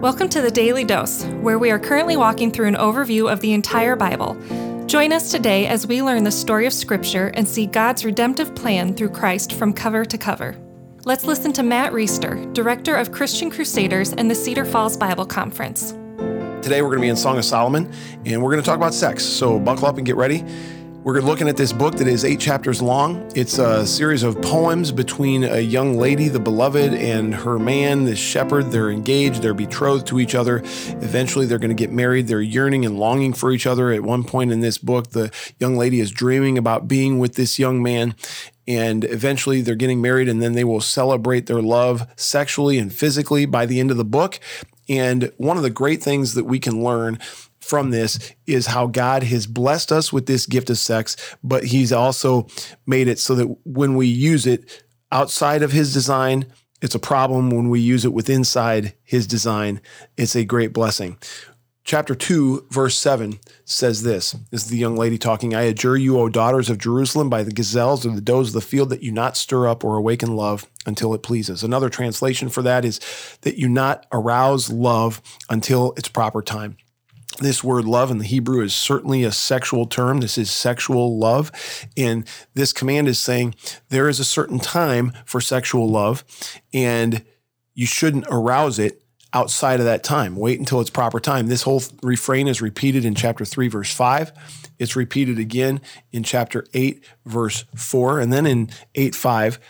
Welcome to the Daily Dose, where we are currently walking through an overview of the entire Bible. Join us today as we learn the story of Scripture and see God's redemptive plan through Christ from cover to cover. Let's listen to Matt Reisetter, Director of Christian Crusaders and the Cedar Falls Bible Conference. Today we're going to be in Song of Solomon and we're going to talk about sex. So buckle up and get ready. We're looking at this book that is eight chapters long. It's a series of poems between a young lady, the beloved, and her man, the shepherd. They're engaged, they're betrothed to each other. Eventually, they're going to get married. They're yearning and longing for each other. At one point in this book, the young lady is dreaming about being with this young man and eventually they're getting married and then they will celebrate their love sexually and physically by the end of the book. And one of the great things that we can learn from this is how God has blessed us with this gift of sex, but He's also made it so that when we use it outside of His design, it's a problem. When we use it with inside His design, it's a great blessing. Chapter 2, verse 7 says this this is the young lady talking. I adjure you, O daughters of Jerusalem, by the gazelles or the does of the field, that you not stir up or awaken love until it pleases. Another translation for that is that you not arouse love until its proper time. This word love in the Hebrew is certainly a sexual term. This is sexual love. And this command is saying there is a certain time for sexual love, and you shouldn't arouse it outside of that time. Wait until it's proper time. This whole refrain is repeated in chapter 3, verse 5. It's repeated again in chapter 8, verse 4. And then in 8, 5,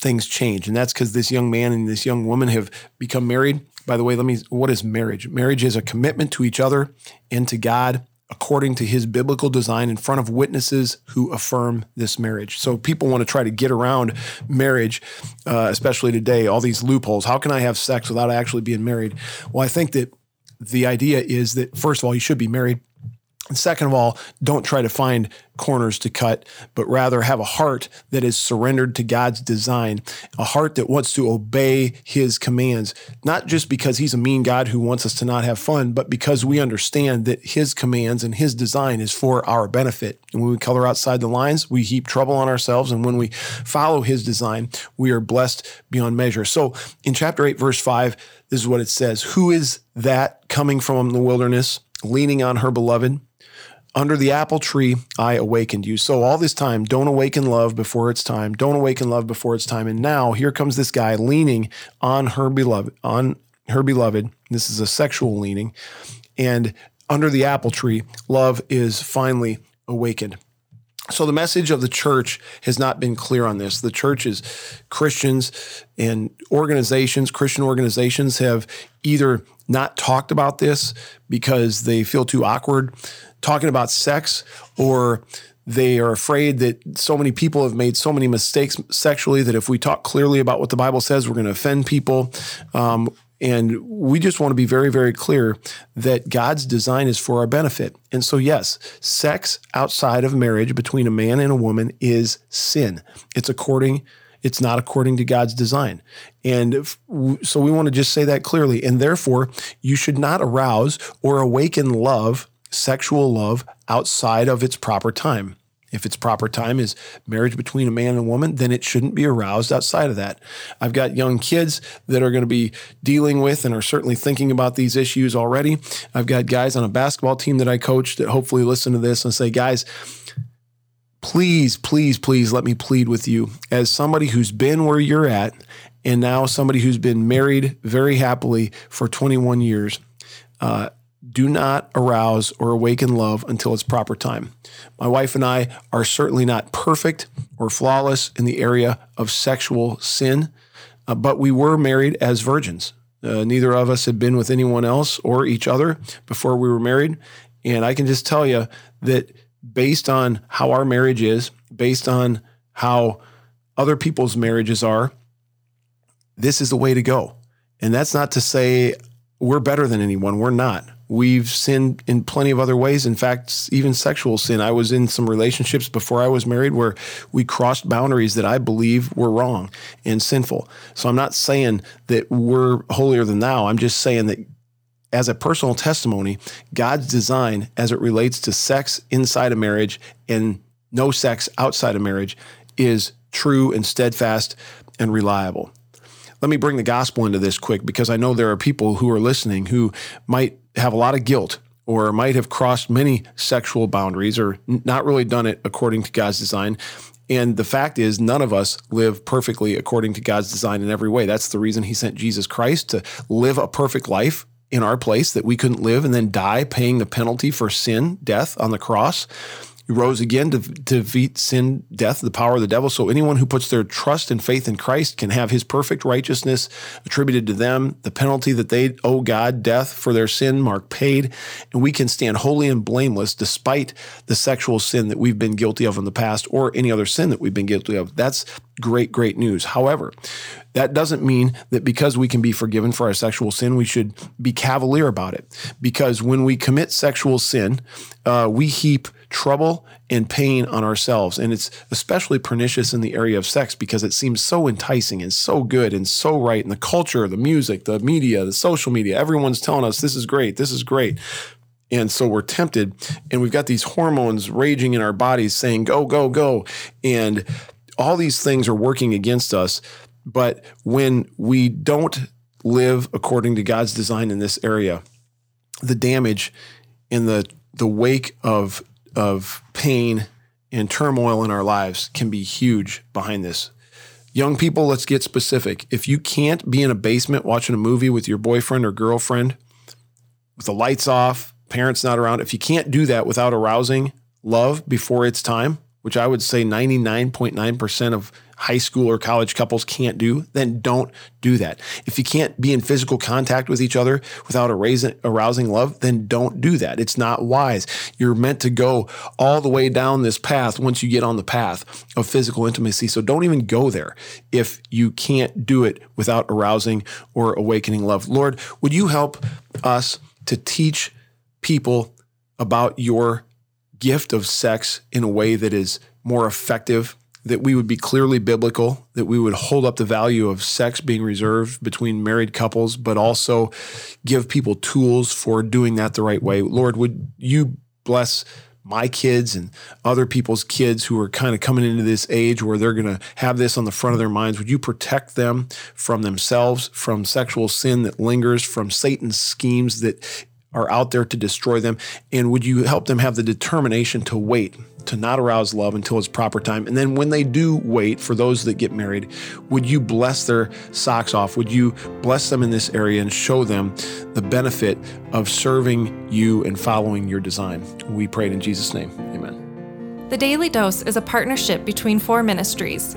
things change. And that's because this young man and this young woman have become married. By the way, let me, what is marriage? Marriage is a commitment to each other and to God according to his biblical design in front of witnesses who affirm this marriage. So people want to try to get around marriage, uh, especially today, all these loopholes. How can I have sex without actually being married? Well, I think that the idea is that, first of all, you should be married. And second of all, don't try to find corners to cut, but rather have a heart that is surrendered to God's design, a heart that wants to obey his commands, not just because he's a mean God who wants us to not have fun, but because we understand that his commands and his design is for our benefit. And when we color outside the lines, we heap trouble on ourselves. And when we follow his design, we are blessed beyond measure. So in chapter 8, verse 5, this is what it says Who is that coming from the wilderness, leaning on her beloved? under the apple tree, I awakened you. So, all this time, don't awaken love before it's time. Don't awaken love before it's time. And now, here comes this guy leaning on her beloved, on her beloved. This is a sexual leaning. And under the apple tree, love is finally awakened. So the message of the church has not been clear on this. The church is Christians and organizations, Christian organizations have either not talked about this because they feel too awkward talking about sex or they are afraid that so many people have made so many mistakes sexually that if we talk clearly about what the Bible says, we're going to offend people. Um, and we just want to be very, very clear that God's design is for our benefit. And so, yes, sex outside of marriage between a man and a woman is sin. It's according it's not according to God's design. And so we want to just say that clearly. And therefore, you should not arouse or awaken love sexual love outside of its proper time. If its proper time is marriage between a man and a woman, then it shouldn't be aroused outside of that. I've got young kids that are going to be dealing with and are certainly thinking about these issues already. I've got guys on a basketball team that I coach that hopefully listen to this and say, guys, please, please, please let me plead with you as somebody who's been where you're at and now somebody who's been married very happily for 21 years. Uh, do not arouse or awaken love until its proper time. My wife and I are certainly not perfect or flawless in the area of sexual sin, uh, but we were married as virgins. Uh, neither of us had been with anyone else or each other before we were married. And I can just tell you that based on how our marriage is, based on how other people's marriages are, this is the way to go. And that's not to say we're better than anyone. We're not. We've sinned in plenty of other ways. In fact, even sexual sin. I was in some relationships before I was married where we crossed boundaries that I believe were wrong and sinful. So I'm not saying that we're holier than thou. I'm just saying that as a personal testimony, God's design as it relates to sex inside a marriage and no sex outside of marriage is true and steadfast and reliable. let me bring the gospel into this quick because I know there are people who are listening who might have a lot of guilt or might have crossed many sexual boundaries or not really done it according to God's design. And the fact is, none of us live perfectly according to God's design in every way. That's the reason He sent Jesus Christ to live a perfect life in our place that we couldn't live and then die paying the penalty for sin, death on the cross. He rose again to, to defeat sin, death, the power of the devil. So anyone who puts their trust and faith in Christ can have his perfect righteousness attributed to them, the penalty that they owe God, death for their sin, mark paid, and we can stand holy and blameless despite the sexual sin that we've been guilty of in the past or any other sin that we've been guilty of. That's great, great news. However, that doesn't mean that because we can be forgiven for our sexual sin, we should be cavalier about it. Because when we commit sexual sin, uh, we heap trouble and pain on ourselves. And it's especially pernicious in the area of sex because it seems so enticing and so good and so right. And the culture, the music, the media, the social media, everyone's telling us this is great, this is great. And so we're tempted, and we've got these hormones raging in our bodies saying, go, go, go. And all these things are working against us. But when we don't live according to God's design in this area, the damage in the the wake of of pain and turmoil in our lives can be huge behind this. Young people, let's get specific. If you can't be in a basement watching a movie with your boyfriend or girlfriend with the lights off, parents not around, if you can't do that without arousing love before it's time, which I would say 99.9% of high school or college couples can't do, then don't do that. If you can't be in physical contact with each other without arousing love, then don't do that. It's not wise. You're meant to go all the way down this path once you get on the path of physical intimacy. So don't even go there if you can't do it without arousing or awakening love. Lord, would you help us to teach people about your gift of sex in a way that is more effective that we would be clearly biblical, that we would hold up the value of sex being reserved between married couples, but also give people tools for doing that the right way. Lord, would you bless my kids and other people's kids who are kind of coming into this age where they're going to have this on the front of their minds? Would you protect them from themselves, from sexual sin that lingers, from Satan's schemes that are out there to destroy them? And would you help them have the determination to wait, to not arouse love until it's proper time? And then when they do wait, for those that get married, would you bless their socks off? Would you bless them in this area and show them the benefit of serving you and following your design? We prayed in Jesus' name. Amen. The Daily Dose is a partnership between four ministries.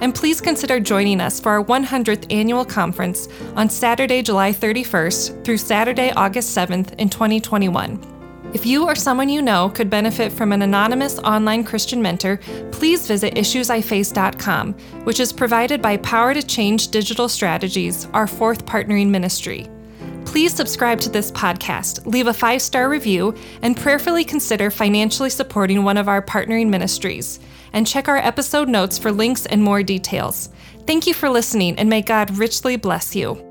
And please consider joining us for our 100th annual conference on Saturday, July 31st through Saturday, August 7th in 2021. If you or someone you know could benefit from an anonymous online Christian mentor, please visit issuesiface.com, which is provided by Power to Change Digital Strategies, our fourth partnering ministry. Please subscribe to this podcast, leave a five star review, and prayerfully consider financially supporting one of our partnering ministries. And check our episode notes for links and more details. Thank you for listening, and may God richly bless you.